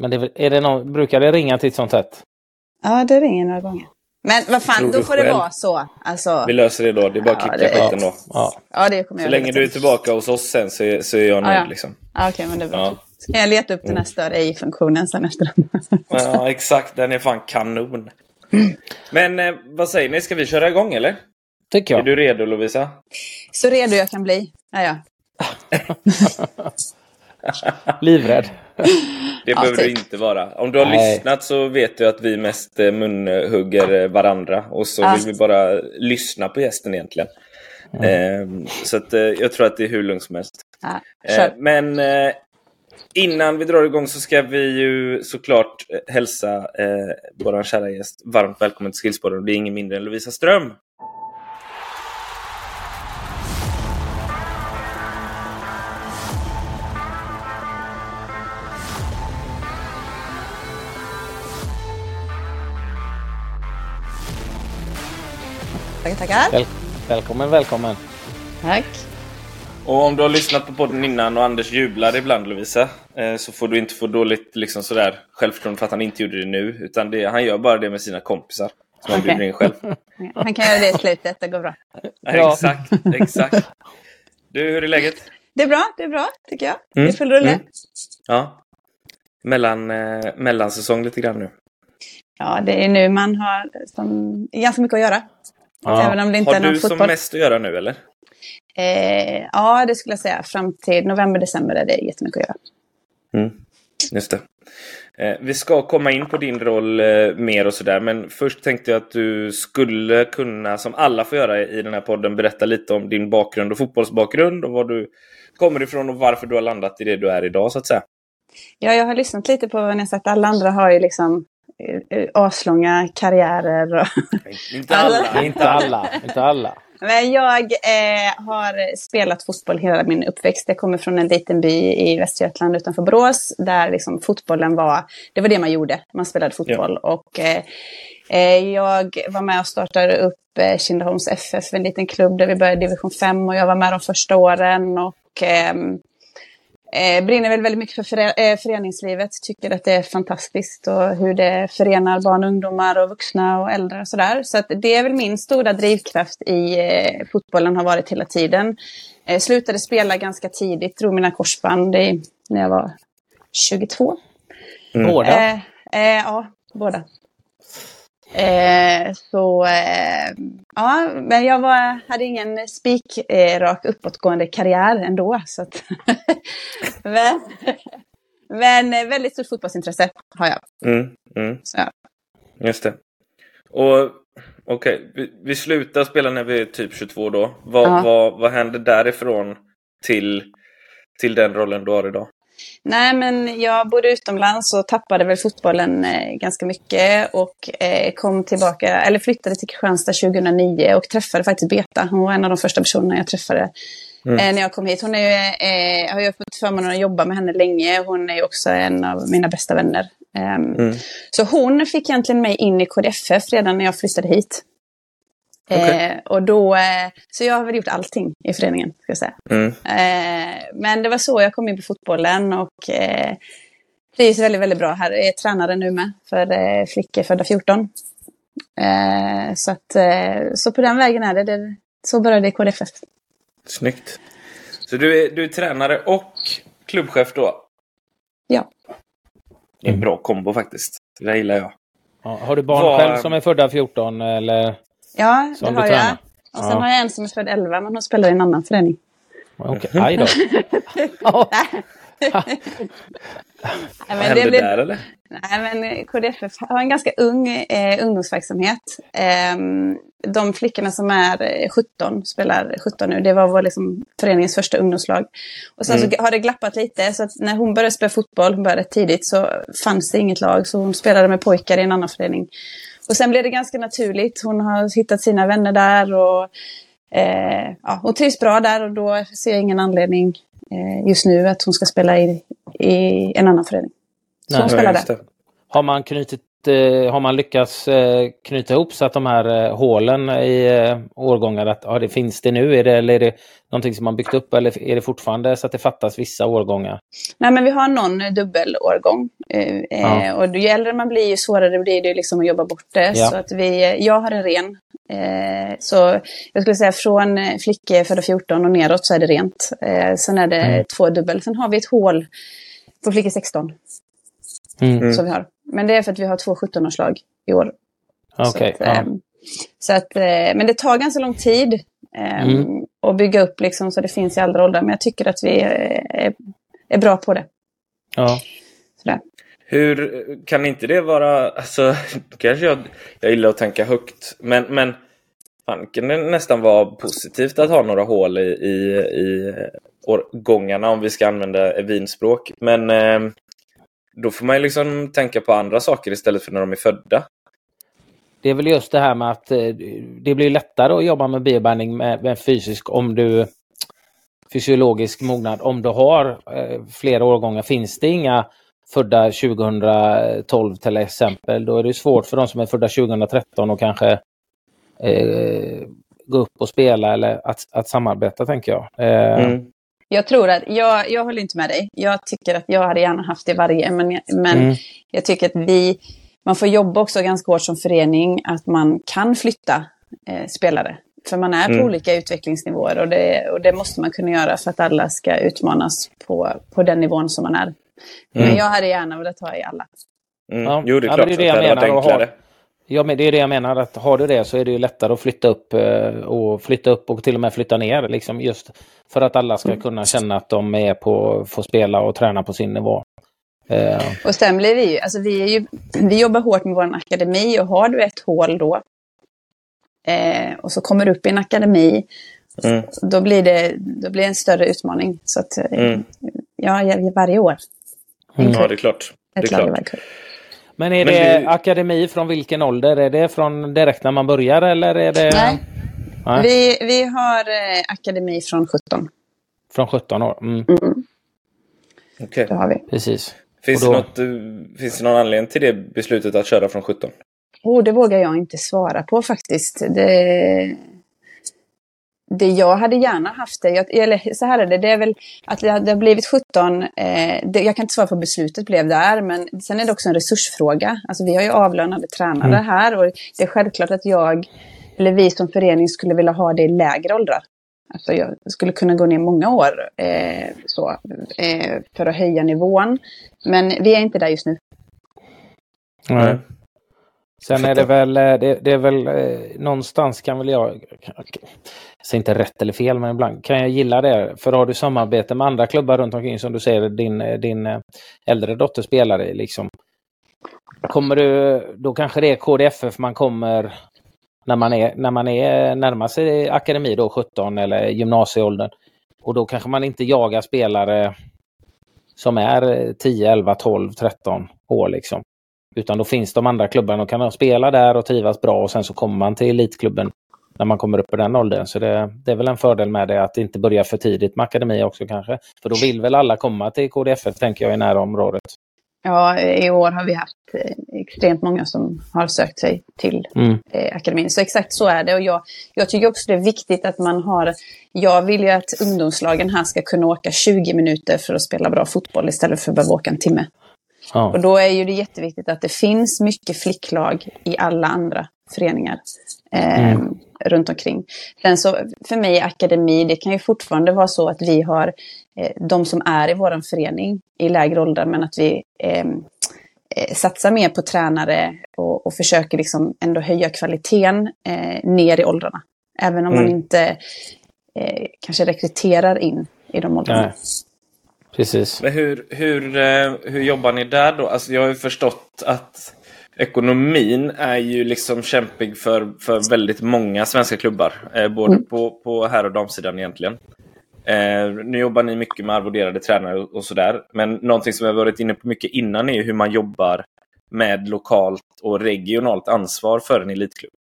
Men det, är är det någon, brukar det ringa till ett sånt sätt? Ja, det ringer några gånger. Men vad fan, då får det själv? vara så. Alltså, Vi löser det då. Det är bara att Ja, det- på skiten då. Ja. ja, det kommer Så jag länge du är tillbaka hos oss sen så är, så är jag nöjd ja. liksom. Ja, Okej, men det är bra. Ja. Så kan jag leta upp den här större i-funktionen sen efter den. Ja, exakt. Den är fan kanon. Men eh, vad säger ni? Ska vi köra igång eller? Tycker Är jag. du redo Lovisa? Så redo jag kan bli. Ja, ja. Livrädd. Det Ja, behöver du typ. inte vara. Om du har Nej. lyssnat så vet du att vi mest eh, munhugger eh, varandra och så Ja. vill vi bara lyssna på gästen egentligen. Eh, så att, eh, jag tror att det är hur lugnt som helst. ja. Eh, men innan vi drar igång så ska vi ju såklart hälsa eh, vår kära gäst varmt välkommen till Skillspodden. Det är ingen mindre än Lovisa Ström. Tackar, tackar. Väl, välkommen, välkommen. Tack. Och om du har lyssnat på podden innan och Anders jublar ibland Lovisa eh, så får du inte få dåligt liksom sådär självförtroende för att han inte gjorde det nu utan det, han gör bara det med sina kompisar. Som han Okej. bjuder in själv. Han kan göra det i slutet, det går bra. Ja. Exakt, exakt. Du, hur är läget? Det är bra, det är bra tycker jag. Mm, Det är full rulle. mm. Ja. Mellan, eh, mellansäsong lite grann nu. Ja, det är nu man har som, ganska mycket att göra. Ja. Även om det inte Har är någon du som fotboll. mest att göra nu eller? Eh, ja, det skulle jag säga. Fram till november, december är det jättemycket att göra. Mm, just det. Eh, vi ska komma in på din roll eh, mer och sådär, men först tänkte jag att du skulle kunna, som alla får göra i den här podden, berätta lite om din bakgrund och fotbollsbakgrund och var du kommer ifrån och varför du har landat i det du är idag så att säga. Ja, jag har lyssnat lite på vad ni har sagt. Alla andra har ju liksom aslånga karriärer. Och Inte Alltså- alla. Inte alla. Inte alla. Men jag eh, har spelat fotboll hela min uppväxt. Jag kommer från en liten by i Västergötland utanför Borås. Där liksom fotbollen var, det var det man gjorde. Man spelade fotboll. Och eh, eh, jag var med och startade upp eh, Kindaholms FF, en liten klubb där vi började i division 5. Och jag var med de första åren. Och ehm, Eh, brinner väl väldigt mycket för före- eh, föreningslivet, tycker att det är fantastiskt och hur det förenar barn och ungdomar och vuxna och äldre och sådär. Så att det är väl min stora drivkraft i eh, fotbollen har varit hela tiden. Eh, slutade spela ganska tidigt, drog mina korsband i, när jag var 22. Mm. Båda. Eh, eh, ja, båda. Eh, så eh, ja, men jag var, hade ingen spikrak eh, uppåtgående karriär ändå. Så att men, men eh, väldigt stort fotbollsintresse har jag. Mm, mm, Så, ja. just det. Och okej, vi, vi slutar spela när vi är typ 22 då. Vad, Ja. vad, vad händer därifrån till, till den rollen du har idag? Nej, men jag bodde utomlands och tappade väl fotbollen eh, ganska mycket och eh, kom tillbaka, eller flyttade till Kristianstad 2009 och träffade faktiskt Beta. Hon var en av de första personerna jag träffade Mm. eh, när jag kom hit. Hon är eh, har ju fått förmånen att jobba med henne länge. Hon är också en av mina bästa vänner. Ehm, Mm. Så hon fick egentligen mig in i KDFF redan när jag flyttade hit. Okej. Eh, och då, eh, så jag har väl gjort allting i föreningen, ska jag säga. Mm. Eh, men det var så jag kom in på fotbollen och eh, trivs väldigt, väldigt bra här. Jag är tränare nu med för eh, flickor födda 14. Eh, så, att, eh, så på den vägen är det. det så började det i KDFF. Snyggt. Så du är, du är tränare och klubbchef då? Ja. Det är en bra kombo faktiskt. Det gillar jag. Ja, har du barn Vad- själv som är födda 14 eller? Ja, Som det har jag. Och sen Ja. har jag en som är född 11 men hon spelar i en annan förening. Okej, aj då. Vad men hände det blir- där eller? Nej, men KDFF har en ganska ung eh, ungdomsverksamhet. Ehm, de flickorna som är eh, 17, spelar 17 nu, det var vår liksom, föreningens första ungdomslag. Och sen Mm. så har det glappat lite, så att när hon började spela fotboll, hon började tidigt, så fanns det inget lag. Så hon spelade med pojkar i en annan förening. Och sen blev det ganska naturligt. Hon har hittat sina vänner där och eh, ja, hon trivs bra där och då ser jag ingen anledning eh, just nu att hon ska spela i, i en annan förening. Så Nej. hon spelar där. det. Har man knutit har man lyckats eh, knyta ihop så att de här eh, hålen i eh, årgångar, att, ja, det finns det nu? Är det, eller är det någonting som man byggt upp eller är det fortfarande så att det fattas vissa årgångar? Nej, men vi har någon dubbelårgång. Eh, ja. Och ju äldre man blir, ju svårare blir det liksom att jobba bort det. Ja. Så att vi, jag har en ren. Eh, så jag skulle säga från flickor födda 14 och neråt så är det rent. Eh, sen är det mm. två dubbel. Sen har vi ett hål på flickor 16. Mm. Som vi har. Men det är för att vi har två 17-årslag i år. Okay, så att, ja. så att, men det tar ganska lång tid. Mm. Och bygga upp liksom så det finns i alla åldrar. Men jag tycker att vi är, är bra på det. Ja. Sådär. Hur kan inte det vara, alltså kanske jag, jag gillar att tänka högt, men, men fan, kan det nästan vara positivt att ha några hål i, i, i årgångarna om vi ska använda vinspråk. Men eh, då får man ju liksom tänka på andra saker istället för när de är födda. Det är väl just det här med att eh, det blir lättare att jobba med biobanding med, med fysisk om du fysiologisk mognad om du har eh, flera årgångar. Finns det inga födda 2012 till exempel, då är det svårt för de som är födda 2013 och kanske eh, gå upp och spela eller att, att samarbeta, tänker jag. Eh, mm. Jag tror att, jag, jag håller inte med dig. Jag tycker att jag hade gärna haft det varje, men, men mm. jag tycker att vi, man får jobba också ganska hårt som förening, att man kan flytta eh, spelare. För man är på mm. olika utvecklingsnivåer och det, och det måste man kunna göra för att alla ska utmanas på, på den nivån som man är. Mm. Men jag hade gärna velat ha i alla. Mm. Ja, jo, det är klart ja, det, är det jag det menar. Har, ja, men det är det jag menar. att Har du det så är det lättare att flytta upp eh, och flytta upp och till och med flytta ner. Liksom just för att alla ska mm. kunna känna att de är på, får spela och träna på sin nivå. Eh. Och sen blir vi ju, alltså vi, är ju, vi jobbar hårt med vår akademi och har du ett hål då eh, och så kommer du upp i en akademi Mm. Då, blir det, då blir det en större utmaning. Så att, mm. ja, varje år. Mm. Ja, det är klart. Det är klart. Men är Men det, det akademi från vilken ålder? Är det från direkt när man börjar eller är det? Nej, Nej. Vi, vi har eh, akademi från 17. Från 17 år? Mm. Mm. Okej. Okay. Det har vi. Precis. Finns, då... det något, eh, finns det någon anledning till det beslutet att köra från 17? Oh, det vågar jag inte svara på faktiskt. Det, det jag hade gärna haft det, jag, eller så här är det, det är väl att det, det har blivit 17, eh, det, jag kan inte svara på hur beslutet blev där, men sen är det också en resursfråga. Alltså vi har ju avlönade tränare mm. här och det är självklart att jag, eller vi som förening skulle vilja ha det i lägre åldrar. Alltså jag skulle kunna gå ner många år eh, så, eh, för att höja nivån. Men vi är inte där just nu. Nej. Sen är det väl, eh, det, det, är väl eh, någonstans kan väl jag säger inte rätt eller fel, men ibland kan jag gilla det. För har du samarbete med andra klubbar runt omkring som du säger, din, din eh, äldre dotter spelar i, liksom. Kommer du, då kanske det är KDFF man kommer när man är, när man är närmar sig akademi då, 17 eller gymnasieåldern. Och då kanske man inte jagar spelare som är 10, 11, 12, 13 år liksom. Utan då finns de andra klubbarna och kan spela där och trivas bra och sen så kommer man till elitklubben när man kommer upp i den åldern. Så det, det är väl en fördel med det att inte börja för tidigt med akademi också kanske. För då vill väl alla komma till KDFF tänker jag i närområdet. Ja, i år har vi haft eh, extremt många som har sökt sig till mm. eh, akademin. Så exakt så är det. Och jag, jag tycker också det är viktigt att man har... Jag vill ju att ungdomslagen här ska kunna åka 20 minuter för att spela bra fotboll istället för att behöva åka en timme. Ja. Och då är ju det jätteviktigt att det finns mycket flicklag i alla andra föreningar eh, mm. runt omkring. Sen så för mig akademi, det kan ju fortfarande vara så att vi har eh, de som är i vår förening i lägre åldrar men att vi ehm, eh, satsar mer på tränare och, och försöker liksom ändå höja kvaliteten eh, ner i åldrarna. Även om mm. man inte eh, kanske rekryterar in i de åldrarna. Nej. Precis. Men hur, hur, eh, hur jobbar ni där då? Alltså jag har ju förstått att ekonomin är ju liksom kämpig för, för väldigt många svenska klubbar. Eh, både mm. på, på herr och damsidan egentligen. Eh, nu jobbar ni mycket med arvoderade tränare och, och sådär. Men någonting som har varit inne på mycket innan är hur man jobbar med lokalt och regionalt ansvar för en elitklubb.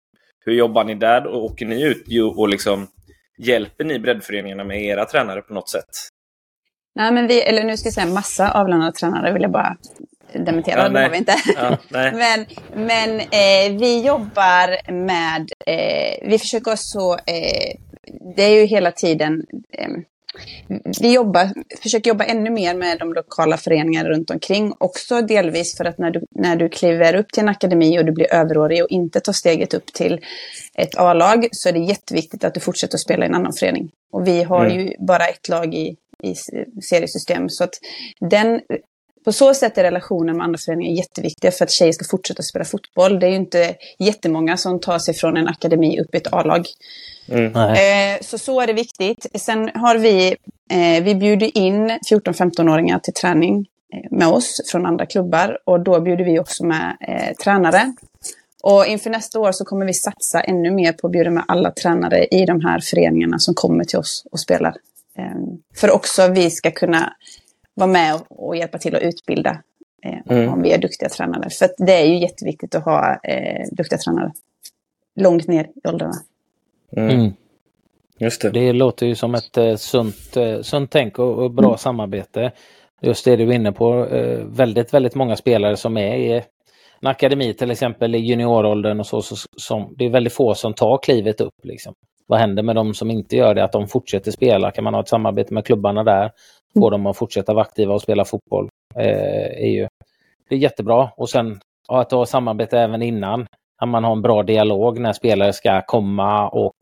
Hur jobbar ni där? Och åker ni ut och liksom hjälper ni breddföreningarna med era tränare på något sätt? Nej, men vi, eller nu ska jag säga massa avlönade tränare vill jag bara dementera, ja, det har vi inte. Ja, men men eh, vi jobbar med, eh, vi försöker så, eh, det är ju hela tiden, eh, vi jobbar, försöker jobba ännu mer med de lokala föreningarna runt omkring. Också delvis för att när du, när du kliver upp till en akademi och du blir överårig och inte tar steget upp till ett A-lag så är det jätteviktigt att du fortsätter att spela i en annan förening. Och vi har mm. ju bara ett lag i, i seriesystem. Så att den, på så sätt är relationen med andra föreningar jätteviktiga för att tjejer ska fortsätta spela fotboll. Det är ju inte jättemånga som tar sig från en akademi upp i ett A-lag. Mm. Eh, så så är det viktigt. Sen har vi, eh, vi bjuder in 14-15-åringar till träning eh, med oss från andra klubbar och då bjuder vi också med eh, tränare. Och inför nästa år så kommer vi satsa ännu mer på att bjuda med alla tränare i de här föreningarna som kommer till oss och spelar. Eh, för också vi ska kunna vara med och, hjälpa till att utbilda eh, mm. om vi är duktiga tränare. För det är ju jätteviktigt att ha eh, duktiga tränare långt ner i åldrarna. Mm. mm. Just det. det låter ju som ett eh, sunt, eh, sunt tänk och, och bra mm. samarbete. Just det du är inne på, eh, väldigt, väldigt många spelare som är i en akademi till exempel i junioråldern och så, så som, det är väldigt få som tar klivet upp. Liksom. Vad händer med de som inte gör det? Att de fortsätter spela? Kan man ha ett samarbete med klubbarna där? Få dem att fortsätta vara aktiva och spela fotboll? Eh, är ju, det är jättebra. Och sen att ha samarbete även innan. Att man har en bra dialog när spelare ska komma och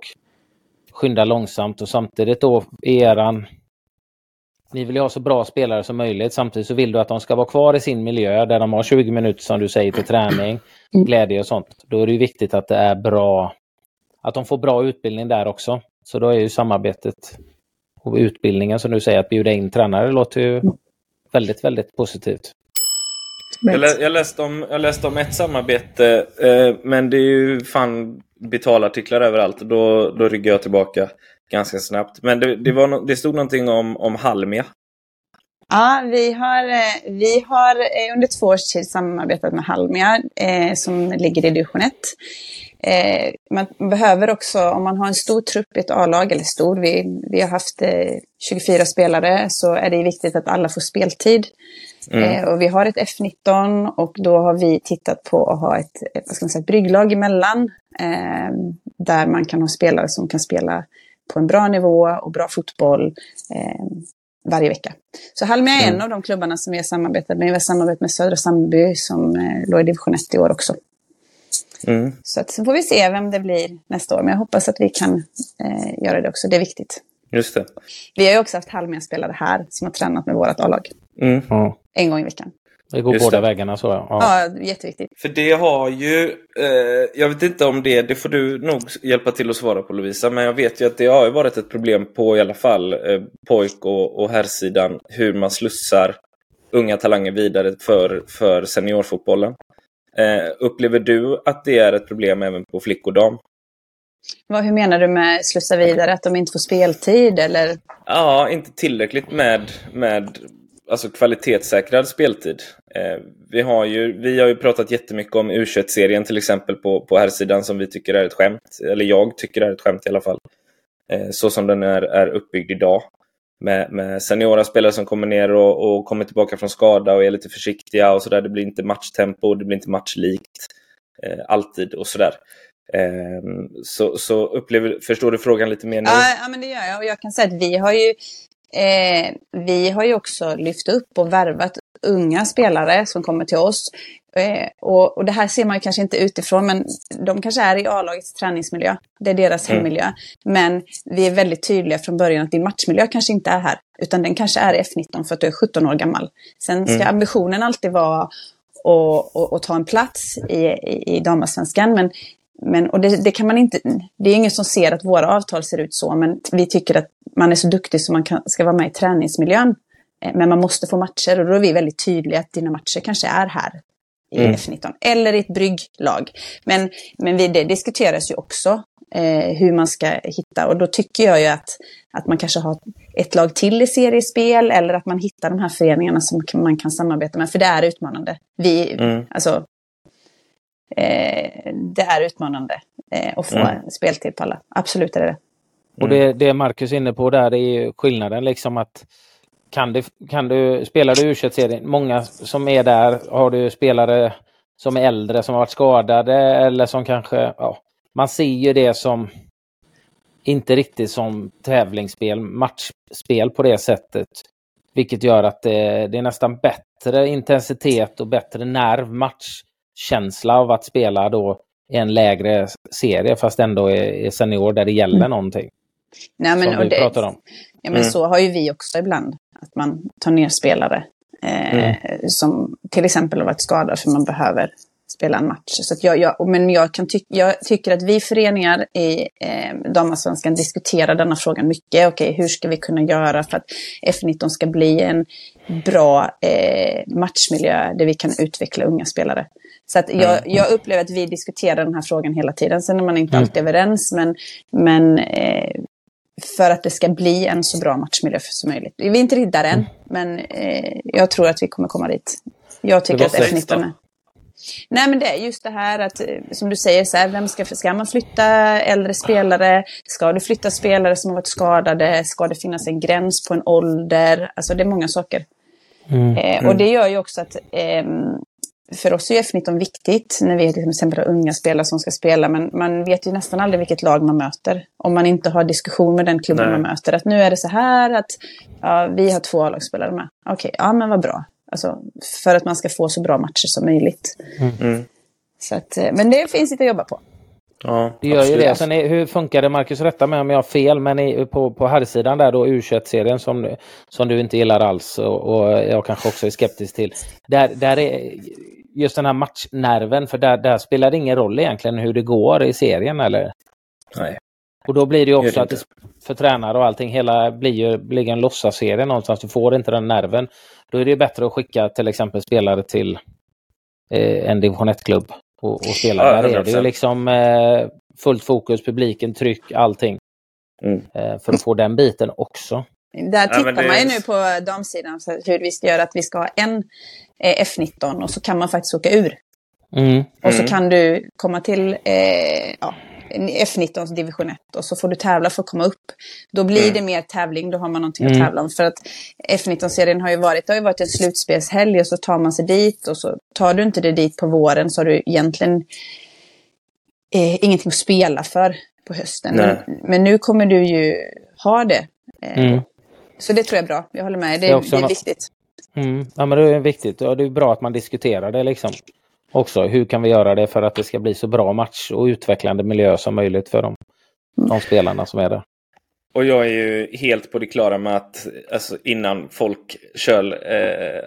skynda långsamt och samtidigt då eran ni vill ju ha så bra spelare som möjligt. Samtidigt så vill du att de ska vara kvar i sin miljö där de har 20 minuter som du säger till träning, mm. glädje och sånt. Då är det viktigt att det är bra, att de får bra utbildning där också. Så då är ju samarbetet och utbildningen som du säger, att bjuda in tränare, låter ju mm. väldigt, väldigt positivt. Jag, lä jag, läste om, jag läste om ett samarbete, eh, men det är ju fan betalartiklar överallt. Då, då ryggar jag tillbaka ganska snabbt. Men det, det, var no det stod någonting om, om Halmia. Ja, vi har, eh, vi har eh, under två års tid samarbetat med Halmia eh, som ligger i division 1. Eh, man behöver också, om man har en stor trupp i ett A-lag, eller stor, vi, vi har haft eh, 24 spelare, så är det viktigt att alla får speltid. Mm. Eh, och vi har ett F19 och då har vi tittat på att ha ett, ett, vad ska man säga, ett brygglag emellan. Eh, där man kan ha spelare som kan spela på en bra nivå och bra fotboll eh, varje vecka. Så Halmia är mm. en av de klubbarna som vi har samarbetat med. Vi har samarbetat med Södra Sandby som eh, låg i division 1 i år också. Mm. Så, att, så får vi se vem det blir nästa år. Men jag hoppas att vi kan eh, göra det också. Det är viktigt. Just det. Vi har ju också haft Halmia-spelare här som har tränat med vårt A-lag. Mm. En gång i veckan. Det går Just båda det. vägarna så. Ja. ja, jätteviktigt. För det har ju, eh, jag vet inte om det, det får du nog hjälpa till att svara på Lovisa, men jag vet ju att det har ju varit ett problem på i alla fall eh, pojk och, och herrsidan hur man slussar unga talanger vidare för, för seniorfotbollen. Eh, upplever du att det är ett problem även på flick och dam? Vad, hur menar du med slussa vidare? Att de inte får speltid eller? Ja, inte tillräckligt med, med alltså kvalitetssäkrad speltid. Eh, vi, har ju, vi har ju pratat jättemycket om U21-serien till exempel på, på här sidan som vi tycker är ett skämt. Eller jag tycker är ett skämt i alla fall. Eh, så som den är, är uppbyggd idag. Med, med seniora spelare som kommer ner och, och kommer tillbaka från skada och är lite försiktiga och sådär. Det blir inte matchtempo, det blir inte matchlikt. Eh, alltid och sådär. Eh, så, så upplever, förstår du frågan lite mer nu? Ja, ja, men det gör jag. Och jag kan säga att vi har ju Eh, vi har ju också lyft upp och värvat unga spelare som kommer till oss. Eh, och, och, det här ser man ju kanske inte utifrån, men de kanske är i A-lagets träningsmiljö. Det är deras mm. hemmiljö. Men vi är väldigt tydliga från början att din matchmiljö kanske inte är här, utan den kanske är i F19 för att du är 17 år gammal. Sen ska mm. ambitionen alltid vara att ta en plats i, i, i damallsvenskan, men men, och det, det, kan man inte, det är ingen som ser att våra avtal ser ut så, men vi tycker att man är så duktig så man kan, ska vara med i träningsmiljön. Eh, men man måste få matcher och då är vi väldigt tydliga att dina matcher kanske är här i mm. F19. Eller i ett brygglag. Men, men vi, det diskuteras ju också eh, hur man ska hitta och då tycker jag ju att, att man kanske har ett lag till i seriespel eller att man hittar de här föreningarna som man kan samarbeta med. För det är utmanande. Vi, mm. alltså, eh, det är utmanande eh, att få mm. speltid på alla. Absolut är det det. Och det, det Marcus är inne på där är skillnaden liksom att kan du, kan du, spelar du u serien många som är där, har du spelare som är äldre som har varit skadade eller som kanske, ja, man ser ju det som inte riktigt som tävlingsspel, matchspel på det sättet. Vilket gör att det, det är nästan bättre intensitet och bättre nerv, matchkänsla av att spela då i en lägre serie fast ändå är, är senior där det gäller mm. någonting. Nej, men, som vi det, pratar om. Ja, men mm. så har ju vi också ibland. Att man tar ner spelare eh, mm. som till exempel har varit skadade för man behöver spela en match. Så jag, jag, men jag, kan ty jag tycker att vi föreningar i eh, damallsvenskan diskuterar denna frågan mycket. Okej, hur ska vi kunna göra för att F19 ska bli en bra eh, matchmiljö där vi kan utveckla unga spelare. Så att jag, mm. jag, upplever att vi diskuterar den här frågan hela tiden. Sen är man inte mm. alltid överens, men, men eh, för att det ska bli en så bra matchmiljö som möjligt. Vi är inte riktigt där än, mm. men eh, jag tror att vi kommer komma dit. Jag tycker att F19 är... Nej men det är just det här att, eh, som du säger, så här, vem ska, ska man flytta äldre spelare? Ska du flytta spelare som har varit skadade? Ska det finnas en gräns på en ålder? Alltså det är många saker. Mm. Eh, och mm. det gör ju också att eh, för oss är F19 viktigt när vi till exempel har unga spelare som ska spela, men man vet ju nästan aldrig vilket lag man möter. Om man inte har diskussion med den klubben Nej. man möter. Att nu är det så här att ja, vi har två A-lagsspelare med. Okej, okay, ja men vad bra. Alltså, för att man ska få så bra matcher som möjligt. Mm. mm. Så att, eh, men det finns lite att jobba på. Ja, det gör ju det. Sen är, hur funkar det, Marcus, rätta mig om jag har fel, men i, på, på herrsidan där då, U21-serien som, som du inte gillar alls och, och, jag kanske också är skeptisk till. Där, där är just den här matchnerven, för där, där spelar det ingen roll egentligen hur det går i serien, eller? Nej. Och då blir det ju också det att det, för tränare och allting, hela blir ju blir en låtsasserie någonstans. Du får inte den nerven. Då är det bättre att skicka till exempel spelare till eh, en division 1-klubb och, och spela. Ja, där är det ju liksom eh, fullt fokus, publiken, tryck, allting. Mm. Eh, för att få den biten också. Där tittar ja, man ju nu på damsidan så hur vi ska göra att vi ska ha en eh, F19 och så kan man faktiskt åka ur. Mm. Och så mm. kan du komma till eh, ja, F19 division 1 och så får du tävla för att komma upp. Då blir mm. det mer tävling, då har man någonting mm. att tävla om. För att F19-serien har ju varit, det har ju varit en slutspelshelg och så tar man sig dit och så tar du inte det dit på våren så har du egentligen eh, ingenting att spela för på hösten. Men, men, nu kommer du ju ha det. Eh, mm. Så det tror jag är bra, jag håller med. Det, det är, det är viktigt. Mm. Ja men det är viktigt och det är bra att man diskuterar det liksom också. Hur kan vi göra det för att det ska bli så bra match och utvecklande miljö som möjligt för de, de spelarna som är där. Och jag är ju helt på det klara med att, alltså innan folk kör eh,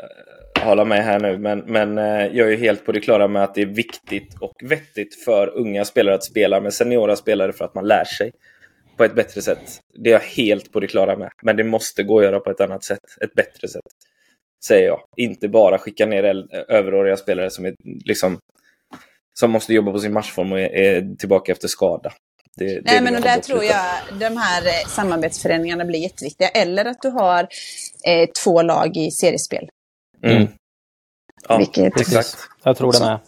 hålla med här nu, men, men eh, jag är helt på det klara med att det är viktigt och vettigt för unga spelare att spela med seniora spelare för att man lär sig på ett bättre sätt. Det är jag helt på det klara med. Men det måste gå att göra på ett annat sätt, ett bättre sätt säger jag. Inte bara skicka ner överåriga spelare som, är, liksom, som måste jobba på sin matchform och är, är tillbaka efter skada. Det, Nej, det men och där tror jag de här eh, samarbetsföreningarna blir jätteviktiga. Eller att du har eh, två lag i seriespel. Mm. mm. Ja, Vilket... exakt. Jag tror det med.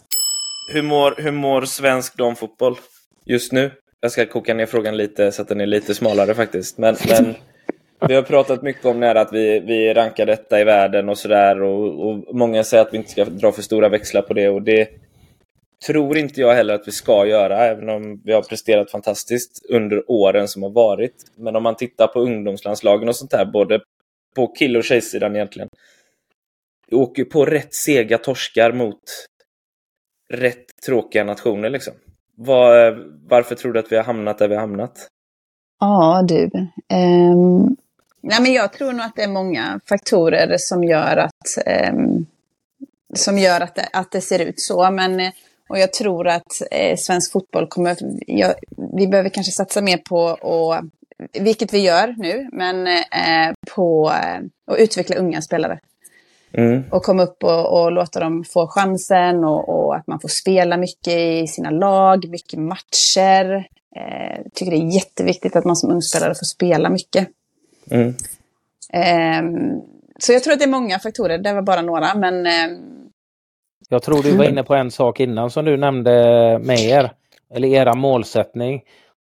Hur mår, hur mår svensk damfotboll just nu? Jag ska koka ner frågan lite så att den är lite smalare faktiskt. Men, men vi har pratat mycket om det att vi, vi rankar detta i världen och sådär. Och, och, många säger att vi inte ska dra för stora växlar på det. Och det tror inte jag heller att vi ska göra, även om vi har presterat fantastiskt under åren som har varit. Men om man tittar på ungdomslandslagen och sånt där, både på kill och tjejsidan egentligen. Vi åker på rätt sega torskar mot rätt tråkiga nationer liksom. Var, varför tror du att vi har hamnat där vi har hamnat? Ja du, um, Nej, men jag tror nog att det är många faktorer som gör att, eh, som gör att det, att det ser ut så. Men, och jag tror att eh, svensk fotboll kommer... Jag, vi behöver kanske satsa mer på, och, vilket vi gör nu, men eh, på eh, att utveckla unga spelare. Mm. Och komma upp och, och, låta dem få chansen och, och, att man får spela mycket i sina lag, mycket matcher. Jag eh, tycker det är jätteviktigt att man som ungspelare får spela mycket. Mm. Um, så jag tror att det är många faktorer, det var bara några, men... Um... Jag tror du var inne på en sak innan som du nämnde med er, eller era målsättning.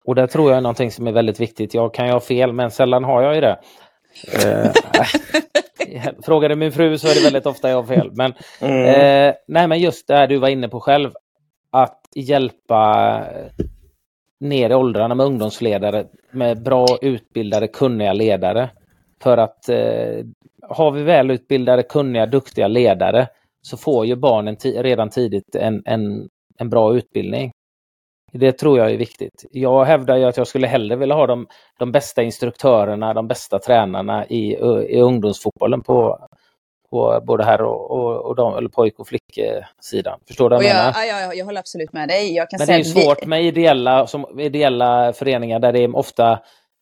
Och det tror jag är någonting som är väldigt viktigt. Jag kan ju ha fel, men sällan har jag ju det. uh, Frågar du min fru så är det väldigt ofta jag har fel. Men, mm. uh, nej, men just det här du var inne på själv, att hjälpa ner i åldrarna med ungdomsledare med bra utbildade, kunniga ledare. För att eh, har vi välutbildade, kunniga, duktiga ledare så får ju barnen redan tidigt en, en, en bra utbildning. Det tror jag är viktigt. Jag hävdar ju att jag skulle hellre vilja ha de, de bästa instruktörerna, de bästa tränarna i, i ungdomsfotbollen på, på både här och, och, och de, eller pojk och flicksidan. Förstår du vad jag, menar? Ja, ja, jag håller absolut med dig. Jag kan Men det är svårt med ideella, som, ideella föreningar där det är ofta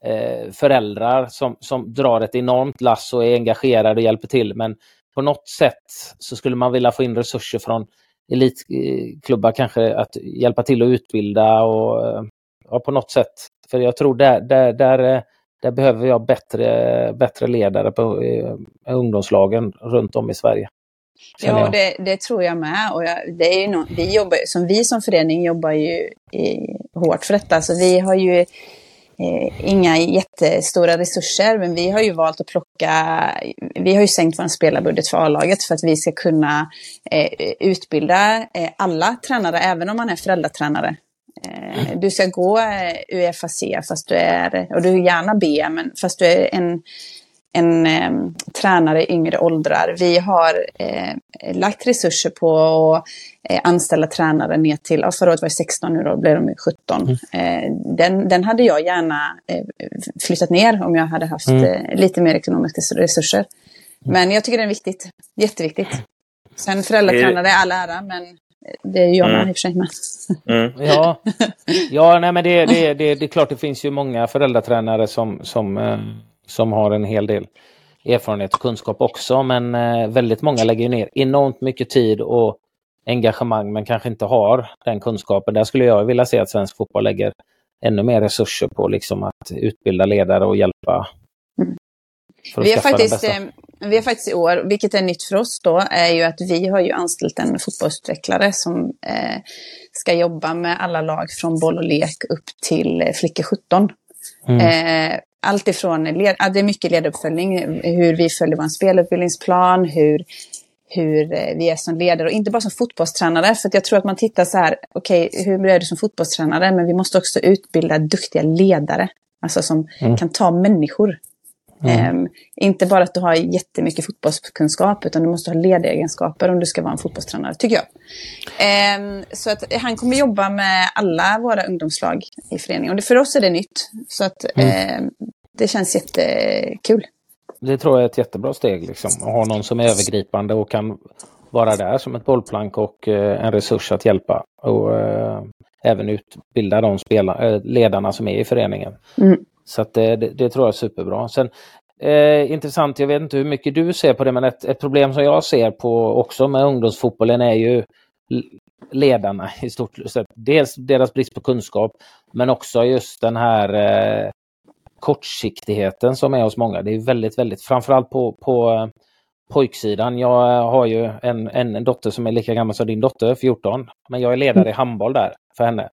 eh, föräldrar som, som drar ett enormt lass och är engagerade och hjälper till. Men på något sätt så skulle man vilja få in resurser från elitklubbar kanske att hjälpa till att utbilda och ja, på något sätt. För jag tror där, där, där, där behöver jag bättre, bättre ledare på eh, ungdomslagen runt om i Sverige. Ja, det, det, tror jag med. Och jag, det är ju no, vi, jobbar, som vi som förening jobbar ju i, hårt för detta. Så vi har ju eh, inga jättestora resurser, men vi har ju valt att plocka, vi har ju sänkt vår spelarbudget för A-laget för att vi ska kunna eh, utbilda eh, alla tränare, även om man är föräldratränare. Eh, du ska gå eh, UFAC fast du är, och du är gärna B, men fast du är en en eh, tränare i yngre åldrar. Vi har eh, lagt resurser på att eh, anställa tränare ner till, ja, förra året var det 16, nu då blev de 17. Mm. Eh, den, den hade jag gärna eh, flyttat ner om jag hade haft mm. Lite mer ekonomiska resurser. Mm. Men jag tycker det är viktigt, jätteviktigt. Sen föräldratränare är all ära, men det är jag mm. i och för sig med. Mm. Ja, ja nej, men det, det, det, det är klart det finns ju många föräldratränare som, som som har en hel del erfarenhet och kunskap också. Men eh, väldigt många lägger ner enormt mycket tid och engagemang men kanske inte har den kunskapen. Där skulle jag vilja se att svensk fotboll lägger ännu mer resurser på liksom att utbilda ledare och hjälpa. Mm. Vi har, faktiskt, eh, vi har faktiskt i år, vilket är nytt för oss då, är ju att vi har ju anställt en fotbollsutvecklare som eh, ska jobba med alla lag från boll och lek upp till eh, flickor 17. Mm. Eh, allt ifrån, led, det är mycket ledaruppföljning, hur vi följer vår spelutbildningsplan, hur, hur eh, vi är som ledare och inte bara som fotbollstränare. För jag tror att man tittar så här, okej, okay, hur är du som fotbollstränare? Men vi måste också utbilda duktiga ledare, alltså som mm. kan ta människor. Mm. Um, inte bara att du har jättemycket fotbollskunskap, utan du måste ha ledegenskaper om du ska vara en fotbollstränare, tycker jag. Um, så att han kommer jobba med alla våra ungdomslag i föreningen. Och för oss är det nytt. Så att mm. um, det känns jättekul. Det tror jag är ett jättebra steg, liksom. att ha någon som är övergripande och kan vara där som ett bollplank och uh, en resurs att hjälpa. Och uh, även utbilda de spelare, uh, ledarna som är i föreningen. Mm. Så att det, det, det, tror jag är superbra. Sen, eh, intressant, jag vet inte hur mycket du ser på det, men ett, ett problem som jag ser på också med ungdomsfotbollen är ju ledarna i stort sett. Dels deras brist på kunskap, men också just den här eh, kortsiktigheten som är hos många. Det är väldigt, väldigt, framförallt på, på eh, pojksidan. Jag eh, har ju en, en dotter som är lika gammal som din dotter, 14. Men jag är ledare i handboll där för henne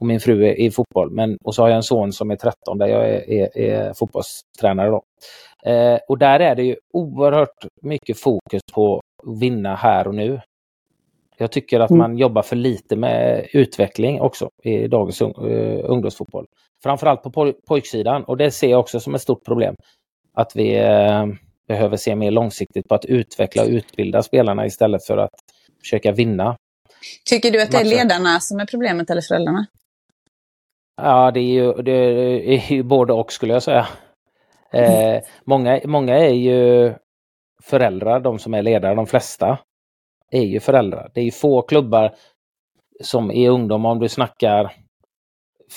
och min fru är i fotboll. Men, och så har jag en son som är 13 där jag är, är, är fotbollstränare. Då. Eh, och där är det ju oerhört mycket fokus på att vinna här och nu. Jag tycker att mm. man jobbar för lite med utveckling också i dagens uh, ungdomsfotboll. Framförallt på poj pojksidan och det ser jag också som ett stort problem. Att vi uh, behöver se mer långsiktigt på att utveckla och utbilda spelarna istället för att försöka vinna. Tycker du att det är ledarna som är problemet eller föräldrarna? Ja, det är ju, det är ju både och skulle jag säga. Eh, många, många är ju föräldrar, de som är ledare, de flesta är ju föräldrar. Det är ju få klubbar som är ungdom, om du snackar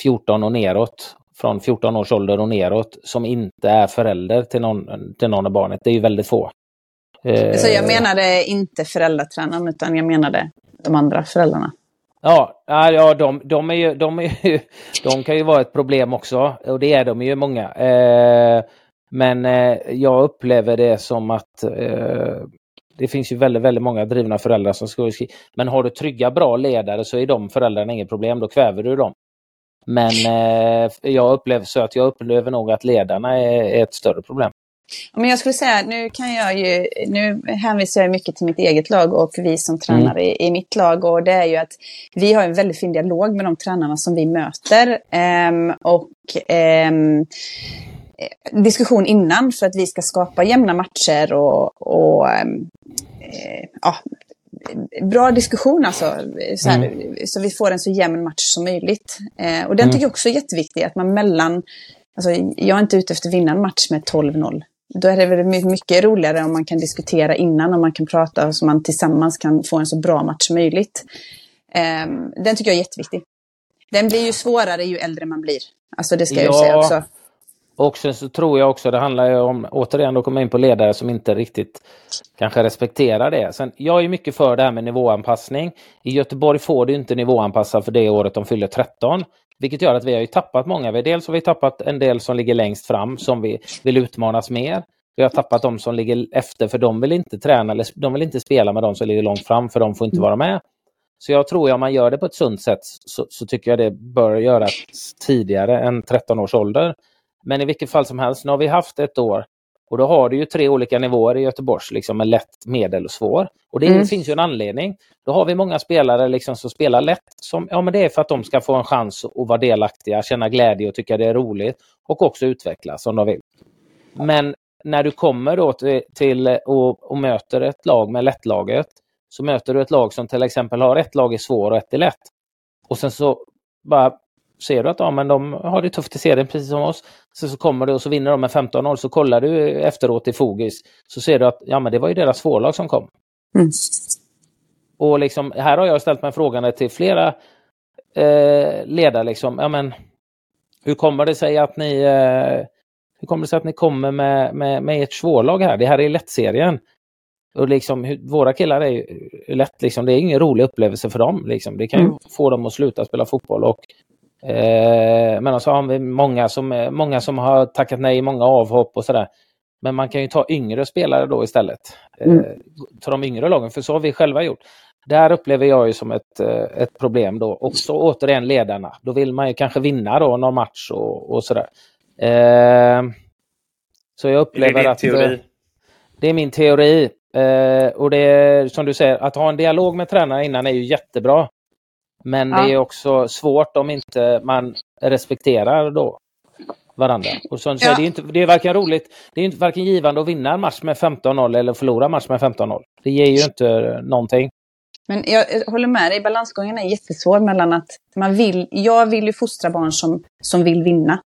14 och neråt, från 14 års ålder och neråt, som inte är förälder till någon, till någon av barnet. Det är ju väldigt få. Eh, Så jag menade inte föräldratränaren, utan jag menade de andra föräldrarna. Ja, ja de, de, är ju, de, är ju, de kan ju vara ett problem också och det är de ju många. Eh, men eh, jag upplever det som att eh, det finns ju väldigt, väldigt många drivna föräldrar som skulle skriva. Men har du trygga, bra ledare så är de föräldrarna inget problem, då kväver du dem. Men eh, jag upplever så att jag upplever nog att ledarna är, är ett större problem. Men jag skulle säga, nu kan jag ju, nu hänvisar jag mycket till mitt eget lag och vi som tränare mm. i, i, mitt lag. Och det är ju att vi har en väldigt fin dialog med de tränarna som vi möter. Um, och um, diskussion innan för att vi ska skapa jämna matcher och, och um, ja, bra diskussion alltså. Så, här, mm. så vi får en så jämn match som möjligt. Eh, och den mm. tycker jag också är jätteviktig, att man mellan... Alltså, jag är inte ute efter att vinna en match med 12-0. Då är det väl mycket roligare om man kan diskutera innan och man kan prata så man tillsammans kan få en så bra match som möjligt. Eh, den tycker jag är jätteviktig. Den blir ju svårare ju äldre man blir. Alltså det ska jag ju säga också. Och sen så tror jag också det handlar ju om, återigen, att komma in på ledare som inte riktigt kanske respekterar det. Sen, jag är mycket för det här med nivåanpassning. I Göteborg får du inte nivåanpassa för det året de fyller 13. Vilket gör att vi har ju tappat många. Dels har vi tappat en del som ligger längst fram som vi vill utmanas mer. Vi har tappat de som ligger efter för de vill inte träna eller de vill inte spela med de som ligger långt fram för de får inte vara med. Så jag tror att om man gör det på ett sunt sätt så, så tycker jag det bör göras tidigare än 13 års ålder. Men i vilket fall som helst, nu har vi haft ett år och då har du ju tre olika nivåer i Göteborgs, liksom med lätt, medel och svår. Och det mm. finns ju en anledning. Då har vi många spelare liksom som spelar lätt. Som, ja, men det är för att de ska få en chans att vara delaktiga, känna glädje och tycka det är roligt. Och också utvecklas om de vill. Men när du kommer då till, till och, och, möter ett lag med lättlaget så möter du ett lag som till exempel har ett lag i svår och ett i lätt. Och sen så bara ser du att ja, men de har det tufft i serien precis som oss. Så, så kommer du och så vinner de med 15-0 så kollar du efteråt i Fogis så ser du att ja, men det var ju deras svårlag som kom. Mm. Och liksom, här har jag ställt mig frågan till flera eh, ledare. Liksom, ja, men, hur kommer det sig att ni eh, hur kommer det sig att ni kommer med, med, med ert svårlag här? Det här är lättserien. Och liksom, våra killar är ju lätt, liksom, det är ingen rolig upplevelse för dem. Liksom. Det kan ju mm. få dem att sluta spela fotboll och Eh, men så har vi många som, många som har tackat nej, många avhopp och sådär. Men man kan ju ta yngre spelare då istället. Eh, mm. Ta de yngre lagen, för så har vi själva gjort. Där upplever jag ju som ett, eh, ett problem då. Och så återigen ledarna. Då vill man ju kanske vinna då någon match och, och sådär. Eh, så jag upplever att... Teori? Det är min teori. Eh, och det är som du säger, att ha en dialog med tränarna innan är ju jättebra. Men ja. det är också svårt om inte man respekterar då varandra. Och så, ja. det, är inte, det är varken roligt, det är inte varken givande att vinna en match med 15-0 eller förlora en match med 15-0. Det ger ju inte någonting. Men jag håller med dig, balansgången är jättesvår mellan att man vill, jag vill ju fostra barn som, som vill vinna.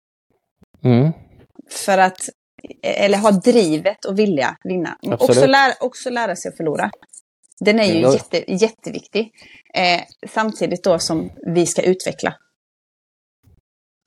Mm. För att, eller ha drivet och vilja vinna. Också lära, också lära sig att förlora. Den är ju jätte, jätteviktig. Eh, samtidigt då som vi ska utveckla.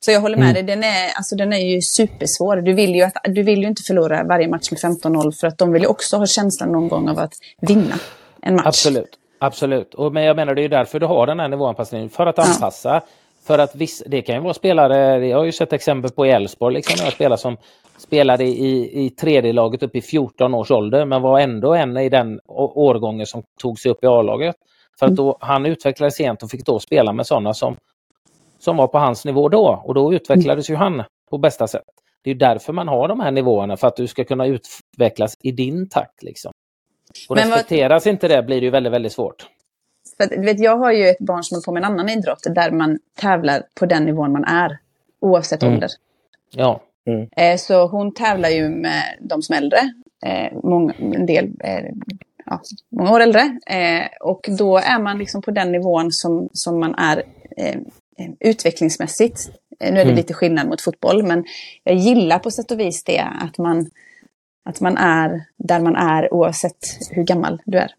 Så jag håller med mm. dig, den är, alltså, den är ju supersvår. Du vill ju, att, du vill ju inte förlora varje match med 15-0 för att de vill ju också ha känslan någon gång av att vinna en match. Absolut, absolut. Och, men jag menar det är därför du har den här nivåanpassningen, för att anpassa. Ja. För att viss, det kan ju vara spelare, jag har ju sett exempel på i Elfsborg, liksom, jag spelare som spelade i, i tredje laget upp i 14 års ålder men var ändå en i den årgången som tog sig upp i A-laget. För att då, han utvecklades sent och fick då spela med sådana som, som var på hans nivå då och då utvecklades ju han på bästa sätt. Det är därför man har de här nivåerna, för att du ska kunna utvecklas i din takt. Liksom. Och men respekteras vad... inte det blir det ju väldigt, väldigt svårt. För att, vet, jag har ju ett barn som är på med en annan idrott där man tävlar på den nivån man är, oavsett mm. ålder. Ja. Mm. Eh, så hon tävlar ju med de som är äldre, eh, många, en del eh, ja, många år äldre. och då är man liksom på den nivån som, som man är utvecklingsmässigt. Nu är det mm. lite skillnad mot fotboll, men jag gillar på sätt och vis det att man, att man är där man är oavsett hur gammal du är.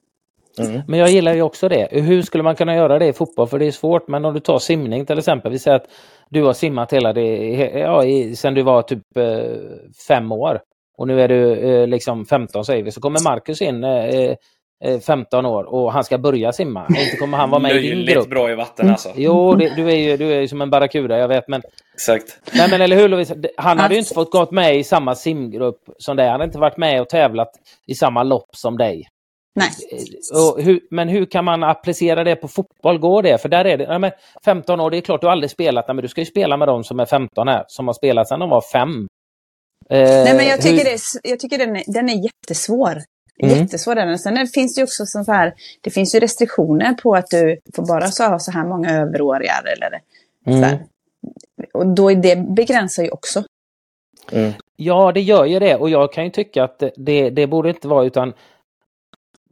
Mm. Men jag gillar ju också det. Hur skulle man kunna göra det i fotboll? För det är svårt. Men om du tar simning till exempel. Vi säger att du har simmat hela det, ja, sen du var typ eh, fem år. Och nu är du eh, liksom 15 säger vi. Så kommer Marcus in eh, 15 eh, år och han ska börja simma. Inte kommer han vara med i din grupp. bra i vatten alltså. Jo, det, du är ju du är som en barracuda, jag vet. Men, Exakt. Nej, men eller hur Lovisa? Han hade ju inte fått gått med i samma simgrupp som dig. Han hade inte varit med och tävlat i samma lopp som dig. Nej. Hur, men hur kan man applicera det på fotboll? Går det? För där är det, ja, men 15 år, det är klart du har aldrig spelat, men du ska ju spela med de som är 15 här, som har spelat sedan de var 5. Nej, men jag tycker, hur... det jag tycker den, är, den är jättesvår. Mm. Jättesvår den. Sen finns det ju också så här, det finns ju restriktioner på att du får bara ha så här många överåriga eller mm. Och då är det begränsar ju också. Mm. Ja, det gör ju det och jag kan ju tycka att det, det borde inte vara utan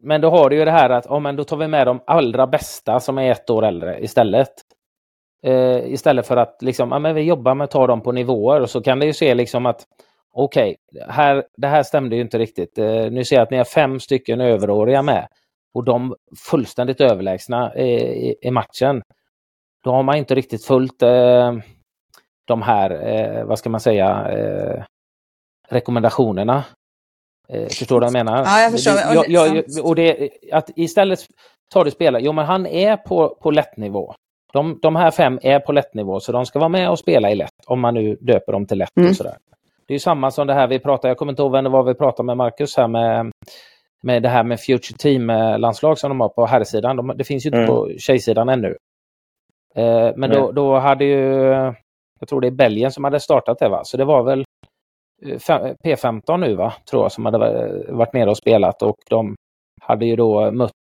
men då har du ju det här att oh, men då tar vi med de allra bästa som är ett år äldre istället. Eh, istället för att liksom, ah, men vi jobbar med att ta dem på nivåer och så kan det ju se liksom att okej, okay, här, det här stämde ju inte riktigt. Eh, nu ser jag att ni har fem stycken överåriga med och de fullständigt överlägsna i, i matchen. Då har man inte riktigt följt eh, de här, eh, vad ska man säga, eh, rekommendationerna. Eh, förstår du vad jag menar? Ja, jag förstår. Jag, jag, och det, att istället tar du spelare, jo men han är på, på lättnivå. De, de här fem är på lättnivå så de ska vara med och spela i lätt, om man nu döper dem till lätt mm. och sådär. Det är samma som det här vi pratade, jag kommer inte ihåg vem det var vi pratade med Marcus här med, med det här med Future Team-landslag som de har på herrsidan. De, det finns ju inte mm. på tjejsidan ännu. Eh, men då, då hade ju, jag tror det är Belgien som hade startat det va, så det var väl P15 nu va, tror jag, som hade varit nere och spelat och de hade ju då mött,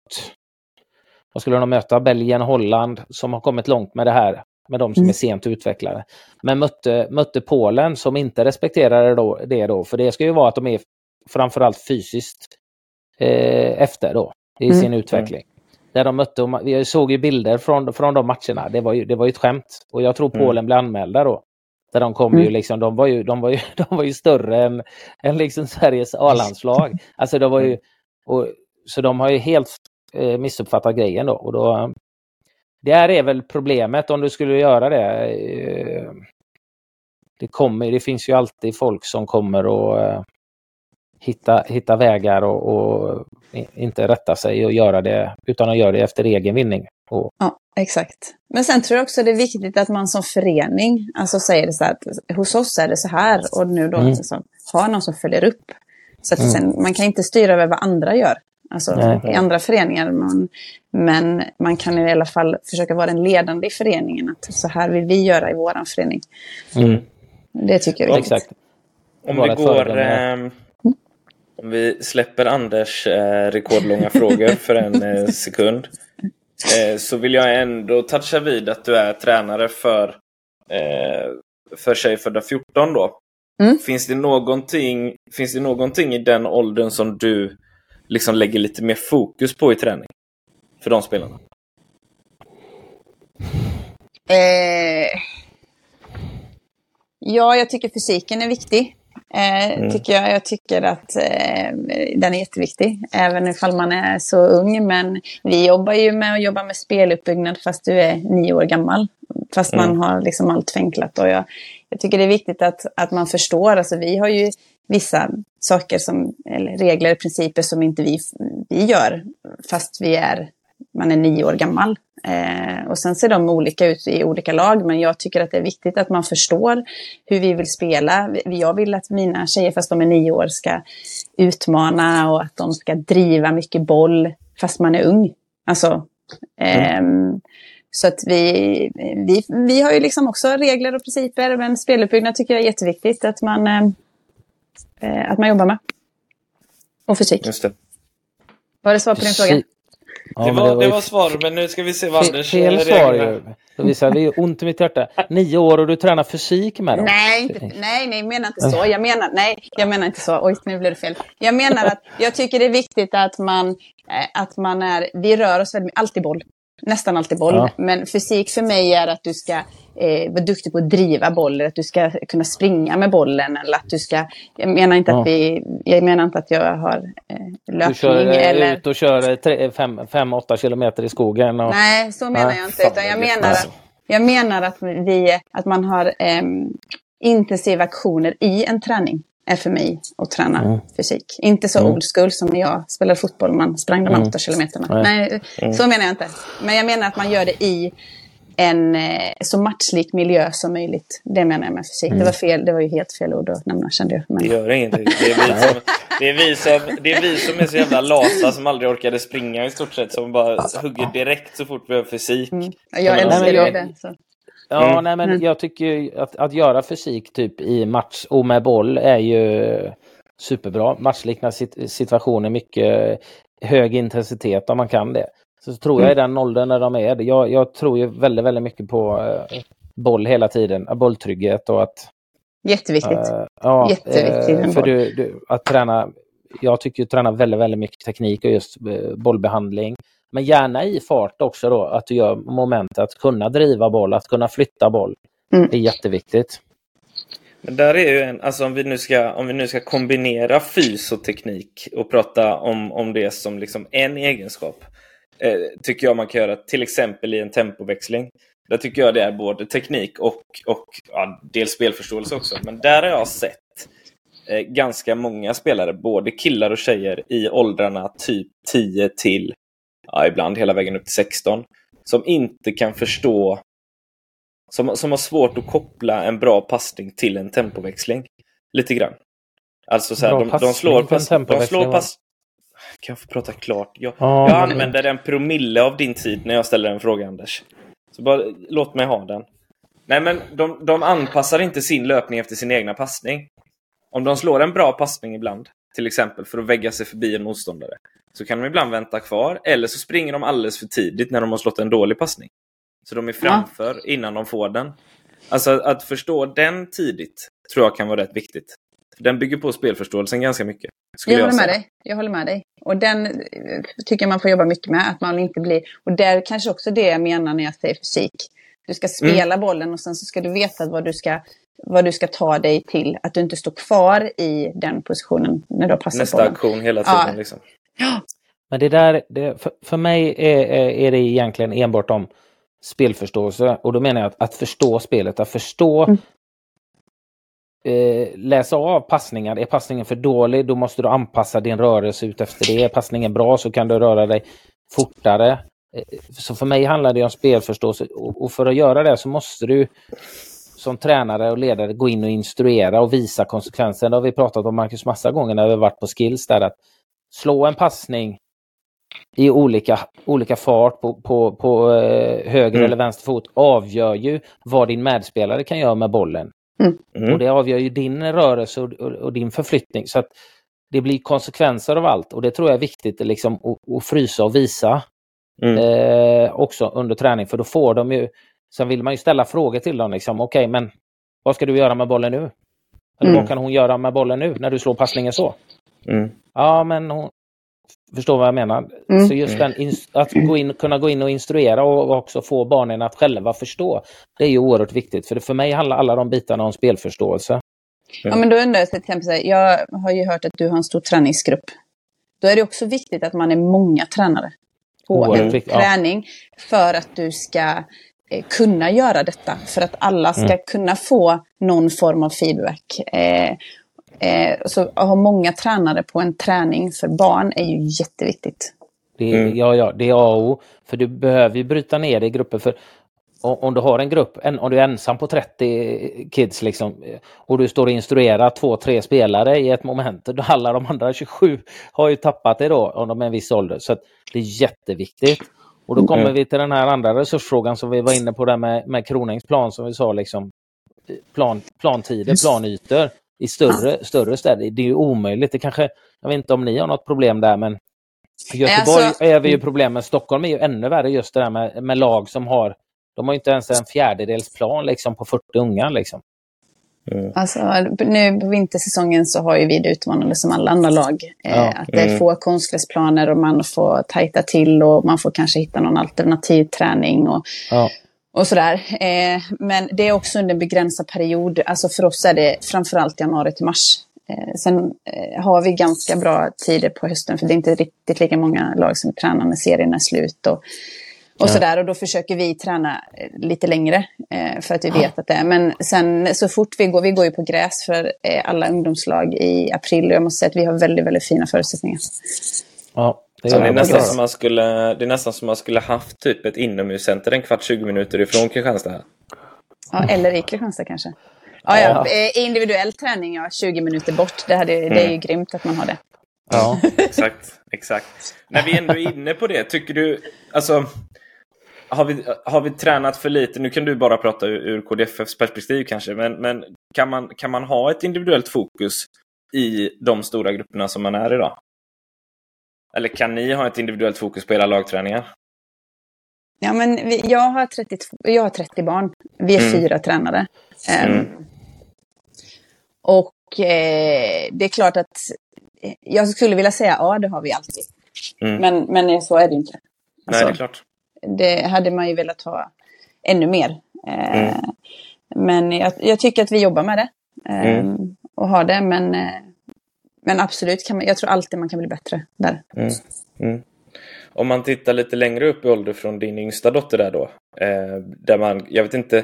vad skulle de möta, Belgien Holland som har kommit långt med det här, med de som mm. är sent utvecklade. Men mötte, mötte Polen som inte respekterade då, det då, för det ska ju vara att de är framförallt fysiskt eh, efter då i mm. sin utveckling. Där de mötte, och vi såg ju bilder från, från de matcherna, det var ju, det var ju ett skämt. Och jag tror Polen mm. blev anmälda då. Där de kom mm. ju liksom, de var ju, de var ju, de var ju större än, än liksom Sveriges A-landslag. Alltså de var ju, och, så de har ju helt eh, missuppfattat grejen då. Och då det här är väl problemet om du skulle göra det. Eh, det, kommer, det finns ju alltid folk som kommer och eh, hitta, hitta vägar och, och, inte rätta sig och göra det utan att göra det efter egen vinning. Och... Ja, exakt. Men sen tror jag också det är viktigt att man som förening alltså säger det så här att hos oss är det så här och nu då mm. liksom, har någon som följer upp. Så att mm. sen, man kan inte styra över vad andra gör. Alltså Nej. i andra föreningar. Man, men man kan i alla fall försöka vara den ledande i föreningen. Att så här vill vi göra i vår förening. Mm. Det tycker jag är viktigt. Exakt. Om vi går... Om vi släpper Anders eh, rekordlånga frågor för en eh, sekund. Eh, så vill jag ändå toucha vid att du är tränare för, eh, för Tjejfödda 14 då. Mm. Finns, det någonting, finns det någonting i den åldern som du liksom lägger lite mer fokus på i träning? För de spelarna? Eh, ja, jag tycker fysiken är viktig. Eh, mm. tycker jag. jag tycker att eh, den är jätteviktig, även ifall man är så ung. Men vi jobbar ju med att jobba med speluppbyggnad fast du är nio år gammal. Fast mm. man har liksom allt förenklat. Och jag, jag tycker det är viktigt att, att man förstår. Alltså, vi har ju vissa saker som, eller regler och principer som inte vi, vi gör, fast vi är, man är nio år gammal. Eh, och sen ser de olika ut i olika lag, men jag tycker att det är viktigt att man förstår hur vi vill spela. Jag vill att mina tjejer, fast de är nio år, ska utmana och att de ska driva mycket boll, fast man är ung. Alltså, eh, mm. Så att vi, vi, vi har ju liksom också regler och principer, men speluppbyggnad tycker jag är jätteviktigt att man, eh, eh, att man jobbar med. Och fysik. Just det. Var det svar på din fråga? Ja, det, var, det, var, det var svar, men nu ska vi se vad Anders... Fel svar ju. Det är ont i mitt hjärta. Nio år och du tränar fysik med dem. Nej, nej, nej, jag menar inte så. Jag menar, nej, jag menar inte så. Oj, nu blev det fel. Jag menar att jag tycker det är viktigt att man, eh, att man är... Vi rör oss väldigt alltid boll. Nästan alltid boll. Ja. Men fysik för mig är att du ska eh, vara duktig på att driva bollen, att du ska kunna springa med bollen eller att du ska... Jag menar inte ja. att vi... Jag menar inte att jag har eh, löpning du kör, eh, eller... ut och kör 5-8 kilometer i skogen? Och... Nej, så menar jag inte. Utan jag menar att, jag menar att, vi, att man har eh, intensiva aktioner i en träning är för mig att träna mm. fysik. Inte så mm. old school som när jag spelade fotboll, man sprang de mm. åtta kilometerna. Nej, Nej mm. så menar jag inte. Men jag menar att man gör det i en eh, så matchlik miljö som möjligt. Det menar jag med fysik. Mm. Det, var fel, det var ju helt fel ord att nämna kände jag. Men... Det gör ingenting. Det är, vi som, det, är vi som, det är vi som är så jävla lata som aldrig orkade springa i stort sett. Som bara hugger direkt så fort vi har fysik. Mm. Jag älskar det. Ja, mm. nej men mm. jag tycker att, att göra fysik typ i match och med boll är ju superbra. Matchliknande situationer, mycket hög intensitet om man kan det. Så, så tror jag mm. i den åldern när de är det. Jag, jag tror ju väldigt, väldigt mycket på eh, boll hela tiden, bolltrygghet och att... Jätteviktigt. Äh, ja, Jätteviktigt. Äh, för du, du, att träna, jag tycker att träna väldigt, väldigt mycket teknik och just bollbehandling. Men gärna i fart också då, att du gör momentet att kunna driva boll, att kunna flytta boll. Mm. Det är jätteviktigt. Men där är ju en, alltså om vi nu ska, om vi nu ska kombinera fys och teknik och prata om, om det som liksom en egenskap. Eh, tycker jag man kan göra till exempel i en tempoväxling. Där tycker jag det är både teknik och, och ja, dels spelförståelse också. Men där har jag sett eh, ganska många spelare, både killar och tjejer i åldrarna typ 10 till ja, ibland hela vägen upp till 16, som inte kan förstå som, som har svårt att koppla en bra passning till en tempoväxling. Lite grann. Alltså så här, de, de, slår pass, de slår pass... Kan jag få prata klart? Jag, oh, jag använder en promille av din tid när jag ställer en fråga, Anders. Så bara låt mig ha den. Nej, men de, de anpassar inte sin löpning efter sin egna passning. Om de slår en bra passning ibland, till exempel för att vägga sig förbi en motståndare, så kan de ibland vänta kvar, eller så springer de alldeles för tidigt när de har slått en dålig passning. Så de är framför ja. innan de får den. Alltså att förstå den tidigt tror jag kan vara rätt viktigt. Den bygger på spelförståelsen ganska mycket. Jag håller jag med dig. Jag håller med dig. Och den eh, tycker jag man får jobba mycket med. Att man inte blir... Och där kanske också det jag menar när jag säger fysik. Du ska spela mm. bollen och sen så ska du veta vad du ska, vad du ska ta dig till. Att du inte står kvar i den positionen när du har passat Nästa bollen. Nästa aktion hela tiden. Ja. Liksom. Ja. Men det där, det, för, för mig är, är det egentligen enbart om spelförståelse. Och då menar jag att, att förstå spelet, att förstå mm. eh, läsa av passningar. Är passningen för dålig, då måste du anpassa din rörelse ut efter det. Är passningen bra så kan du röra dig fortare. Eh, så för mig handlar det om spelförståelse och, för att göra det så måste du som tränare och ledare gå in och instruera och visa konsekvenser. Det har vi pratat om Marcus massa gånger när vi varit på skills där att slå en passning i olika, olika fart på, på, på eh, höger mm. eller vänster fot avgör ju vad din medspelare kan göra med bollen. Mm. mm. Och det avgör ju din rörelse och, och, och, din förflyttning. Så att det blir konsekvenser av allt och det tror jag är viktigt liksom, att, att frysa och visa mm. eh, också under träning för då får de ju, sen vill man ju ställa frågor till dem liksom, okej okay, men vad ska du göra med bollen nu? Eller vad mm. kan hon göra med bollen nu när du slår passningen så? Mm. Ja, men hon, Förstår vad jag menar? Mm. Så just den, att gå in, kunna gå in och instruera och också få barnen att själva förstå. Det är ju oerhört viktigt. För för mig handlar alla de bitarna om spelförståelse. Ja, men då undrar jag till exempel, jag har ju hört att du har en stor träningsgrupp. Då är det också viktigt att man är många tränare på Oerhört en viktigt, träning. Ja. För att du ska eh, kunna göra detta. För att alla ska mm. kunna få någon form av feedback. Eh, Eh, så att ha många tränare på en träning för barn är ju jätteviktigt. Det är, mm. Ja, ja, det är A och O. För du behöver ju bryta ner det i grupper. För om du har en grupp, om du är ensam på 30 kids liksom, och du står och instruerar två, tre spelare i ett moment, då alla de andra 27 har ju tappat det då, om de är en viss ålder. Så det är jätteviktigt. Och då kommer mm. vi till den här andra resursfrågan som vi var inne på där med, med Kronängs plan som vi sa, liksom, plan, plantider, planytor i större, större städer. Det är ju omöjligt. Det kanske, jag vet inte om ni har något problem där, men i Göteborg alltså, är vi ju problem, men Stockholm är ju ännu värre just det där med, med lag som har, de har inte ens en fjärdedels plan liksom på 40 unga liksom. Mm. Alltså, nu på vintersäsongen så har ju vi det utmanande som alla andra lag. Eh, ja. att det är mm. få konstgräsplaner och man får tajta till och man får kanske hitta någon alternativ träning. Och, ja och sådär. Eh, men det är också under en begränsad period. Alltså för oss är det framförallt januari till mars. Eh, sen eh, har vi ganska bra tider på hösten för det är inte riktigt lika många lag som tränar när serien är slut. Och, och ja. sådär. Och då försöker vi träna eh, lite längre eh, för att vi vet att det är. Men sen så fort vi går, vi går ju på gräs för eh, alla ungdomslag i april. Och jag måste säga att vi har väldigt, väldigt fina förutsättningar. Ja, det är, det är nästan som man skulle, det är nästan som man skulle haft typ ett inomhuscenter en kvart, 20 minuter ifrån Kristianstad. Ja, eller i Kristianstad kanske. Ja, ja. Eh, individuell träning, ja, 20 minuter bort. Det, hade, mm. det är ju mm. grymt att man har det. Ja, exakt. exakt. När vi ändå är inne på det, tycker du... Alltså, har, vi, har vi tränat för lite? Nu kan du bara prata ur, ur KDFFs perspektiv kanske, men, men kan, man, kan man ha ett individuellt fokus i de stora grupperna som man är idag? Eller kan ni ha ett individuellt fokus på era lagträningar? Ja, men vi, jag, har 32, jag har 30 barn. Vi är mm. fyra tränare. Mm. Um, och eh, det är klart att jag skulle vilja säga ja, det har vi alltid. Mm. Men, men så är det inte. Alltså, Nej, det är klart. Det hade man ju velat ha ännu mer. Eh, mm. Men jag, jag, tycker att vi jobbar med det. Eh. Och har det, men, eh, men absolut, kan man, jag tror alltid man kan bli bättre där. Mm. Mm. Om man tittar lite längre upp i ålder från din yngsta dotter där då. Eh, där man, jag vet inte,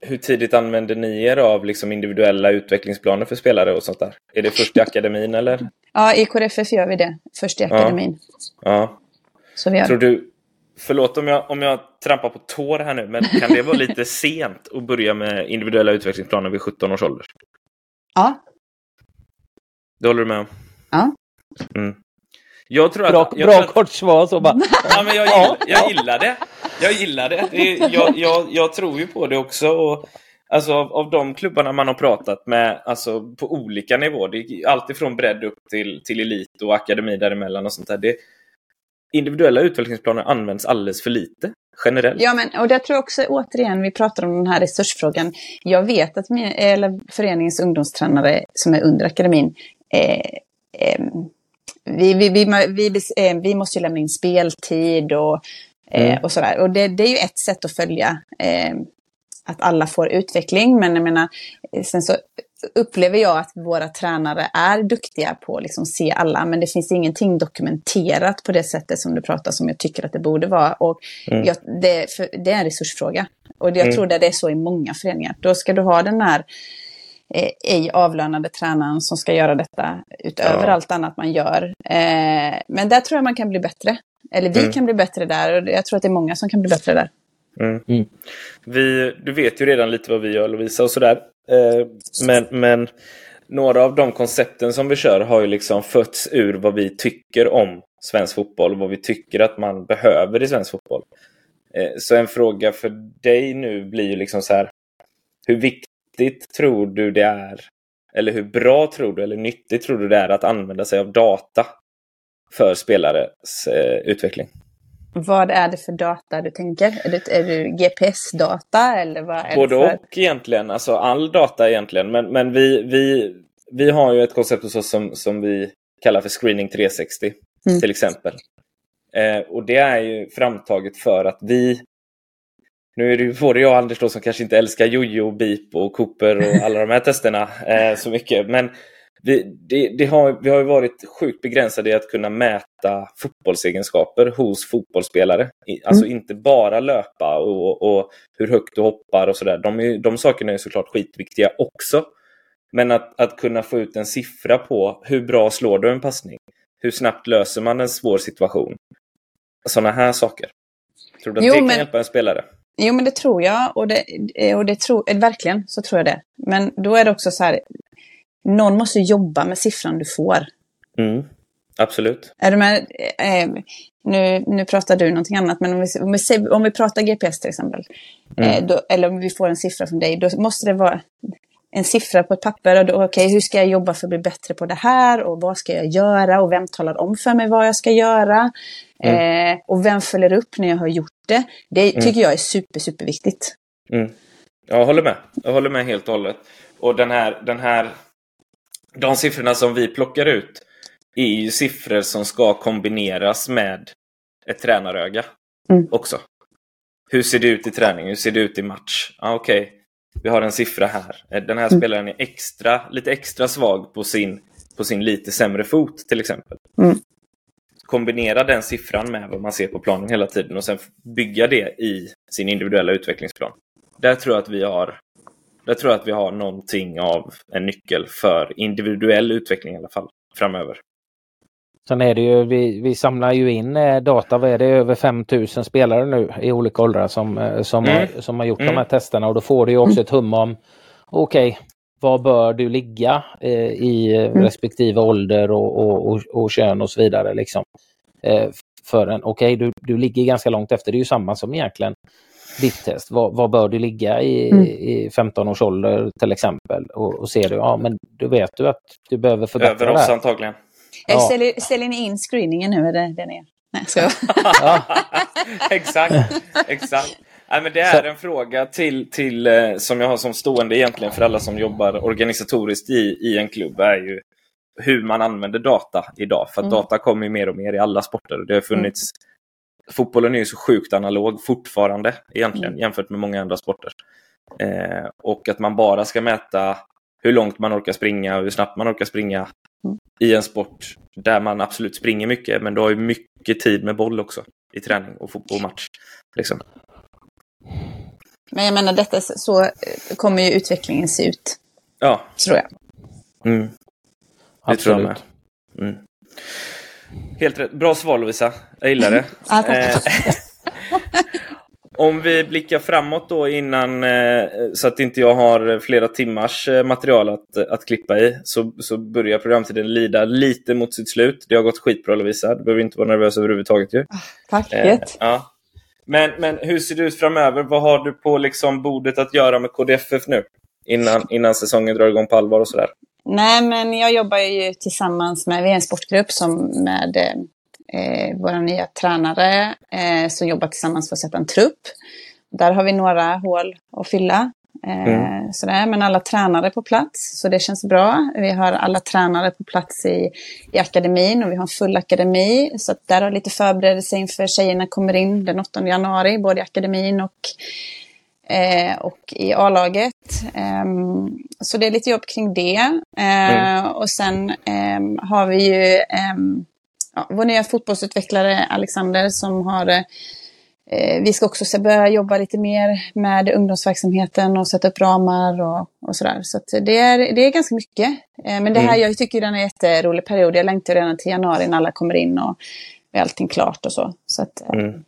hur tidigt använder ni er av liksom individuella utvecklingsplaner för spelare och sånt där? Är det först i akademin eller? Ja, i KRFF gör vi det. Först i akademin. Ja. ja. Så vi gör. Tror du, förlåt om jag, om jag trampar på tår här nu, men kan det vara lite sent att börja med individuella utvecklingsplaner vid 17 års ålder? Ja. Det håller du med om? Ja. Mm. Jag tror bra att, jag bra tror att, kort svar så bara. Ja, men jag, gillar, jag gillar det. Jag gillar det. det jag, jag, jag, tror ju på det också. Och, alltså av, av de klubbarna man har pratat med alltså, på olika nivåer. Det är alltifrån bredd upp till, till elit och akademi däremellan och sånt där. Det, individuella utvecklingsplaner används alldeles för lite generellt. Ja, men och det tror jag också återigen, vi pratar om den här resursfrågan. Jag vet att min, eller föreningens ungdomstränare som är under akademin vi, vi, vi, vi, eh, vi måste ju lämna in speltid och, eh, mm. och sådär. Och det, är ju ett sätt att följa eh, att alla får utveckling. Men jag menar, sen så upplever jag att våra tränare är duktiga på att liksom se alla, men det finns ingenting dokumenterat på det sättet som du pratar som jag tycker att det borde vara. Och mm. jag, det, det, är en resursfråga. Och jag mm. tror att det är så i många föreningar. Då ska du ha den här eh, ej avlönade tränaren som ska göra detta utöver ja. allt annat man gör. Eh, men där tror jag man kan bli bättre. Eller vi mm. kan bli bättre där och jag tror att det är många som kan bli bättre där. Mm. Mm. Vi, du vet ju redan lite vad vi gör Lovisa och sådär. Eh, men, men några av de koncepten som vi kör har ju liksom fötts ur vad vi tycker om svensk fotboll. Vad vi tycker att man behöver i svensk fotboll. Eh, så en fråga för dig nu blir ju liksom så här. Hur viktigt tror du det är? Eller hur bra tror du eller nyttigt tror du det är att använda sig av data för spelares eh, utveckling? Vad är det för data du tänker? Är det, är det GPS-data eller vad är Både det för... och egentligen, alltså all data egentligen. Men, men vi, vi, vi har ju ett koncept hos oss som, som vi kallar för Screening 360 mm. till exempel. Eh, och det är ju framtaget för att vi nu är det ju både jag och Anders då som kanske inte älskar Jojo, Beep och Cooper och alla de här testerna eh, så mycket. Men vi, det, det har, vi har ju varit sjukt begränsade i att kunna mäta fotbollsegenskaper hos fotbollsspelare. Alltså mm. inte bara löpa och, och, hur högt du hoppar och sådär. De, de sakerna är såklart skitviktiga också. Men att, att kunna få ut en siffra på hur bra slår du en passning? Hur snabbt löser man en svår situation? Sådana här saker. Tror du att jo, det kan men... hjälpa en spelare? Jo, men det tror jag. Och det, och det tror, verkligen så tror jag det. Men då är det också så här, någon måste jobba med siffran du får. Mm, absolut. Är du med? Eh, nu, nu pratar du någonting annat, men om vi, om vi, om vi pratar GPS till exempel, mm. eh, då, eller om vi får en siffra från dig, då måste det vara en siffra på ett papper. Och då, okay, hur ska jag jobba för att bli bättre på det här? Och vad ska jag göra? Och vem talar om för mig vad jag ska göra? Mm. Eh, och vem följer upp när jag har gjort det? Det mm. tycker jag är super, superviktigt. Mm. Jag håller med. Jag håller med helt och hållet. Och den här, den här de siffrorna som vi plockar ut är ju siffror som ska kombineras med ett tränaröga mm. också. Hur ser det ut i träning? Hur ser det ut i match? Ah, Okej, okay. Vi har en siffra här. Den här mm. spelaren är extra, lite extra svag på sin, på sin lite sämre fot till exempel. Mm. Kombinera den siffran med vad man ser på planen hela tiden och sen bygga det i sin individuella utvecklingsplan. Där tror jag att vi har jag tror att vi har någonting av en nyckel för individuell utveckling i alla fall framöver. Sen är det ju, vi, vi samlar ju in eh, data, vad är det, över 5000 spelare nu i olika åldrar som, eh, som, mm. har, som har gjort mm. de här testerna och då får du ju också ett hum om okej, okay, var bör du ligga eh, i mm. respektive ålder och, och, och, och, kön och så vidare. Liksom. Eh, för en, okej okay, du, du ligger ganska långt efter, det är ju samma som egentligen ditt test. Var, var bör du ligga i, mm. i 15 års ålder till exempel? Och, och ser du, ja men då vet du att du behöver förbättra Över oss antagligen. Ja. Ställer, ställer ni in screeningen nu? Är det, det är Nej, ska jag Exakt, exakt. Nej, men det är en fråga till, till, eh, som jag har som stående egentligen för alla som jobbar organisatoriskt i, i en klubb är ju hur man använder data idag. För mm. data kommer ju mer och mer i alla sporter. Det har funnits mm. Fotbollen är ju så sjukt analog fortfarande egentligen mm. jämfört med många andra sporter. Eh, och att man bara ska mäta hur långt man orkar springa och hur snabbt man orkar springa mm. i en sport där man absolut springer mycket men du har ju mycket tid med boll också i träning och fotbollsmatch. Liksom. Men jag menar, detta så eh, kommer ju utvecklingen se ut. Ja. Tror jag. Mm. Det Absolut. tror jag med. Mm. Helt rätt. Bra svar Lovisa. Jag gillar det. Eh, Om vi blickar framåt då innan, eh, så att inte jag har flera timmars material att, att klippa i, så, så börjar programtiden lida lite mot sitt slut. Det har gått skitbra Lovisa. Du behöver inte vara nervös överhuvudtaget ju. Ah, tack. Eh, ja. Men, men hur ser det ut framöver? Vad har du på liksom bordet att göra med KDFF nu? Innan, innan säsongen drar igång på allvar och sådär. Nej, men jag jobbar ju tillsammans med, vi är en sportgrupp som med eh, våra nya tränare eh, som jobbar tillsammans för att sätta en trupp. Där har vi några hål att fylla. Eh, mm. sådär. Men alla tränare på plats, så det känns bra. Vi har alla tränare på plats i, i akademin och vi har en full akademi. Så att där har lite förberedelse inför tjejerna kommer in den 8 januari, både i akademin och eh, och i A-laget. Eh, så det är lite jobb kring det. Eh, mm. Och sen ehm, har vi ju ehm, ja, vår nya fotbollsutvecklare Alexander som har eh, vi ska också börja jobba lite mer med ungdomsverksamheten och sätta upp ramar och, och sådär. Så, det, är, det är ganska mycket. Eh, men det här, mm. jag tycker den är en jätterolig period. Jag längtar redan till januari när alla kommer in och är allting klart och så. Så, att, eh, mm.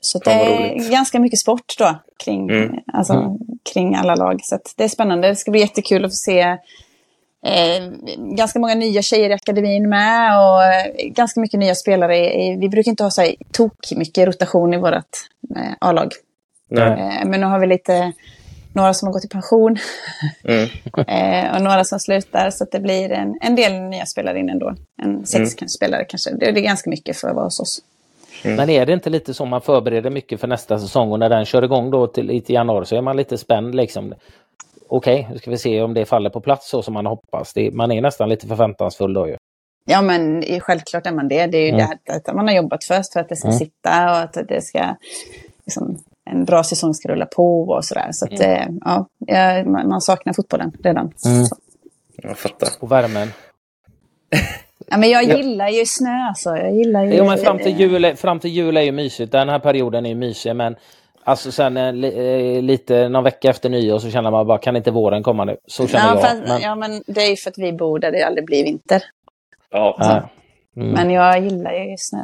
så det är ganska mycket sport då kring, mm. Alltså, mm. kring alla lag. Så det är spännande. Det ska bli jättekul att få se Eh, ganska många nya tjejer i akademin med och eh, ganska mycket nya spelare. I, vi brukar inte ha så här tok mycket rotation i vårt eh, A-lag. Eh, men nu har vi lite, några som har gått i pension mm. Eh, och några som slutar. Så det blir en, en del nya spelare in ändå. En sex mm. spelare kanske. Det, det, är ganska mycket för att vara hos oss. Mm. Men är det inte lite så man förbereder mycket för nästa säsong och när den kör igång då till, till januari så är man lite spänd liksom okej, okay, nu ska vi se om det faller på plats så som man hoppas. Det, man är nästan lite förväntansfull då ju. Ja, men självklart är man det. Det är ju mm. det att man har jobbat först för att det ska mm. sitta och att det ska... Liksom, en bra säsong ska rulla på och sådär. Så att, mm. ja, man saknar fotbollen redan. Mm. Jag fattar. Och värmen. Ja, men jag gillar ju snö alltså. Jag gillar ju... Jo, men fram till jul, fram till jul är ju mysigt. Den här perioden är ju mysig, men Alltså sen eh, eh, lite någon vecka efter nyår så känner man bara, kan inte våren komma nu? Så känner ja, jag. Fast, men... Ja, men det är ju för att vi bor där det aldrig blir vinter. Ja. Alltså. Mm. Men jag gillar ju snö.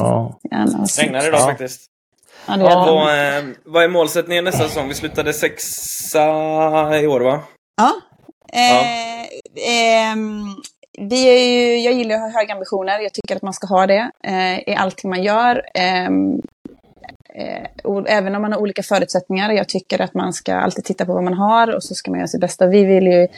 Ja. Regnar det idag ja. faktiskt. Ja, det ja, vad, eh, vad är målsättningen nästa säsong? Vi slutade sexa i år va? Ja. Eh, eh, vi är ju, jag gillar att ha höga ambitioner. Jag tycker att man ska ha det eh, i allting man gör. Eh, även om man har olika förutsättningar. Jag tycker att man ska alltid titta på vad man har och så ska man göra sitt bästa. Vi vill ju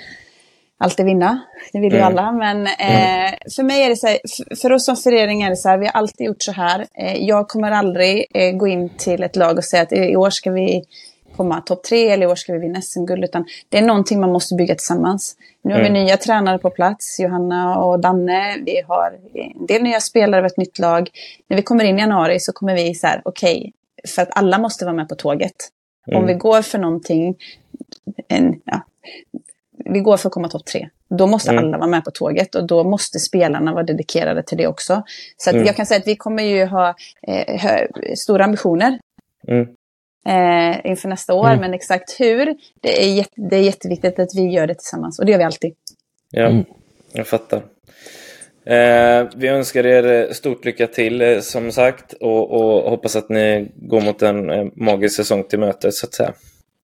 alltid vinna. Det vill ju mm. alla. Men eh, mm. för mig är det så här, för oss som förening är det så här, vi har alltid gjort så här. Eh, jag kommer aldrig eh, gå in till ett lag och säga att i år ska vi komma topp tre eller i år ska vi vinna SM-guld. Utan det är någonting man måste bygga tillsammans. Nu har mm. vi nya tränare på plats, Johanna och Danne. Vi har en del nya spelare av ett nytt lag. När vi kommer in i januari så kommer vi så här, okej, okay, för att alla måste vara med på tåget. Mm. Om vi går för någonting, en, ja, vi går för att komma topp tre. Då måste mm. alla vara med på tåget och då måste spelarna vara dedikerade till det också. Så mm. jag kan säga att vi kommer ju ha eh, stora ambitioner mm. eh, inför nästa år. Mm. Men exakt hur, det är, jätte, det är jätteviktigt att vi gör det tillsammans. Och det gör vi alltid. Ja, mm. jag fattar. Eh, vi önskar er stort lycka till eh, som sagt och, och, hoppas att ni går mot en eh, magisk säsong till mötes så att säga.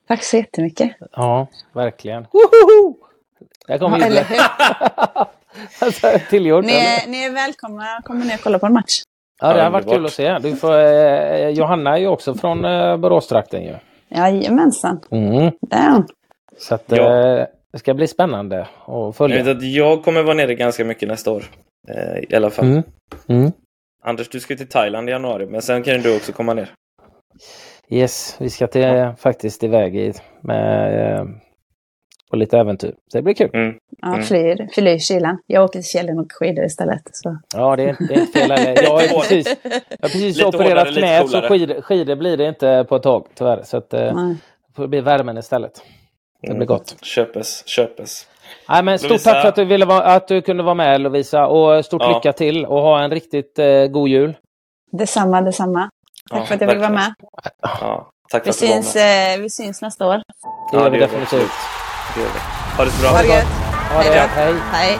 Tack så jättemycket. Ja, verkligen. Woho! Jag kommer ja, eller hur? alltså, tillgjort. Ni är, ni är välkomna. Kommer ni att kolla på en match? Ja, det har varit kul att se. Du får, eh, Johanna är ju också från eh, Boråstrakten ju. Jajamensan. Mm. Damn. Så att, ja. eh, det ska bli spännande att följa. Jag vet att jag kommer vara nere ganska mycket nästa år. Eh, I alla fall. Mm. Mm. Anders, du ska till Thailand i januari, men sen kan du också komma ner. Yes, vi ska till, faktiskt iväg i, med, eh, på lite äventyr. Så det blir kul. Mm. Ja, flyr, flyr kylan. Jag åker till Källen och skidor istället. Så. Ja, det är, det är inte fel heller. Jag har precis, jag har precis Lite opererat hårdare, knät så skidor, skidor blir det inte på ett tag tyvärr. Så att, eh, det bli värmen istället. Det blir gott. Köpes, köpes. Nej, men stort Lovisa. tack för att du, ville vara, att du kunde vara med Lovisa och stort Ja. lycka till och ha en riktigt eh, god jul. Detsamma, detsamma. Tack Ja, för att jag fick vara med. Ja, tack för Vi att syns, med. eh, vi syns nästa år. Det Ja, gör vi det gör vi definitivt. Det gör vi. Ha det så bra. Ha det gött. Ha det gott. Hej. Hej.